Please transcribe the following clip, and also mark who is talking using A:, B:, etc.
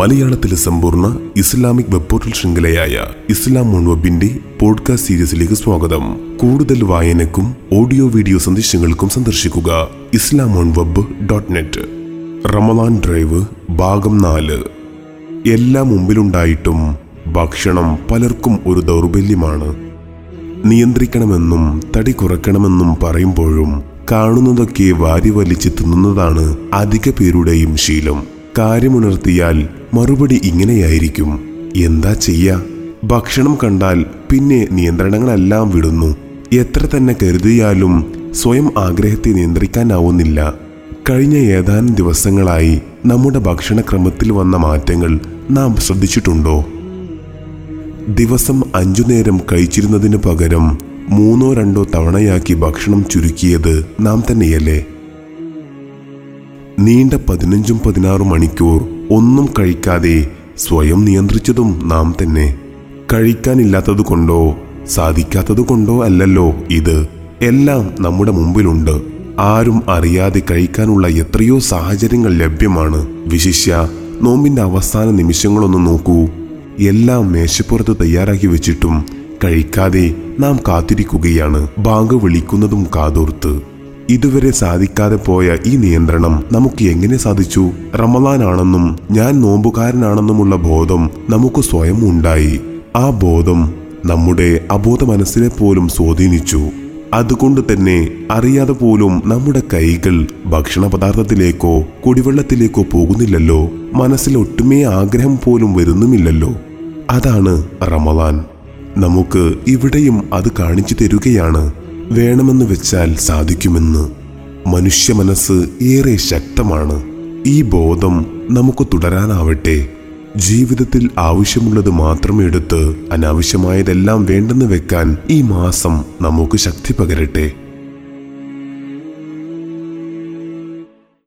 A: മലയാളത്തിലെ സമ്പൂർണ Islamic web portal ശൃംഖലയായ ഇസ്ലാം മോൺ വെബിന്റെ പോഡ്കാസ്റ്റ് സീരീസിലേക്ക് സ്വാഗതം. കൂടുതൽ വായനക്കും ഓഡിയോ വീഡിയോ സന്ദേശങ്ങൾക്കും സന്ദർശിക്കുക ഇസ്ലാം വെബ് ഡോട്ട് നെറ്റ്. റമദാൻ ഡ്രൈവ് ഭാഗം നാല്. എല്ലാം മുമ്പിലുണ്ടായിട്ടും ഭക്ഷണം പലർക്കും ഒരു ദൗർബല്യമാണ്. നിയന്ത്രിക്കണമെന്നും തടി കുറയ്ക്കണമെന്നും പറയുമ്പോഴും കാണുന്നതൊക്കെ വാരി വലിച്ച് തിന്നുന്നതാണ് അധിക പേരുടെയും ശീലം. കാര്യമുണർത്തിയാൽ മറുപടി ഇങ്ങനെയായിരിക്കും. എന്താ ചെയ്യാ? ഭക്ഷണം കണ്ടാൽ പിന്നെ നിയന്ത്രണങ്ങളെല്ലാം വിടുന്നു. എത്ര തന്നെ കരുതിയാലും സ്വയം ആഗ്രഹത്തെ നിയന്ത്രിക്കാനാവുന്നില്ല. കഴിഞ്ഞ ഏതാനും ദിവസങ്ങളായി നമ്മുടെ ഭക്ഷണക്രമത്തിൽ വന്ന മാറ്റങ്ങൾ നാം ശ്രദ്ധിച്ചിട്ടുണ്ടോ? ദിവസം അഞ്ചു നേരം കഴിച്ചിരുന്നതിന് പകരം മൂന്നോ രണ്ടോ തവണയാക്കി ഭക്ഷണം ചുരുക്കിയത് നാം തന്നെയല്ലേ? നീണ്ട പതിനഞ്ചും പതിനാറും മണിക്കൂർ ഒന്നും കഴിക്കാതെ സ്വയം നിയന്ത്രിച്ചതും നാം തന്നെ. കഴിക്കാനില്ലാത്തതുകൊണ്ടോ സാധിക്കാത്തതുകൊണ്ടോ സാധിക്കാത്തത് കൊണ്ടോ അല്ലല്ലോ ഇത്. എല്ലാം നമ്മുടെ മുമ്പിലുണ്ട്. ആരും അറിയാതെ കഴിക്കാനുള്ള എത്രയോ സാഹചര്യങ്ങൾ ലഭ്യമാണ്. വിശിഷ്യ നോമ്പിന്റെ അവസാന നിമിഷങ്ങളൊന്ന് നോക്കൂ. എല്ലാം മേശപ്പുറത്ത് തയ്യാറാക്കി വെച്ചിട്ടും കഴിക്കാതെ നാം കാത്തിരിക്കുകയാണ്. ബാങ്ക് വിളിക്കുന്നതും കാതോർത്ത്. ഇതുവരെ സാധിക്കാതെ പോയ ഈ നിയന്ത്രണം നമുക്ക് എങ്ങനെ സാധിച്ചു? റമലാനാണെന്നും ഞാൻ നോമ്പുകാരനാണെന്നുമുള്ള ബോധം നമുക്ക് സ്വയം ഉണ്ടായി. ആ ബോധം നമ്മുടെ അബോധ മനസ്സിനെ പോലും സ്വാധീനിച്ചു. അതുകൊണ്ട് തന്നെ അറിയാതെ പോലും നമ്മുടെ കൈകൾ ഭക്ഷണ പദാർത്ഥത്തിലേക്കോ കുടിവെള്ളത്തിലേക്കോ പോകുന്നില്ലല്ലോ. മനസ്സിൽ ഒട്ടുമേ ആഗ്രഹം പോലും വരുന്നുമില്ലല്ലോ. അതാണ് റമദാൻ നമുക്ക് ഇവിടെയും അത് കാണിച്ചു തരുകയാണ്. വേണമെന്ന് വെച്ചാൽ സാധിക്കുമെന്ന് മനുഷ്യ മനസ്സ് ഏറെ ശക്തമാണ്. ഈ ബോധം നമുക്ക് തുടരാനാവട്ടെ. ജീവിതത്തിൽ ആവശ്യമുള്ളത് മാത്രം എടുത്ത് അനാവശ്യമായതെല്ലാം വേണ്ടെന്ന് വെക്കാൻ ഈ മാസം നമുക്ക് ശക്തി പകരട്ടെ.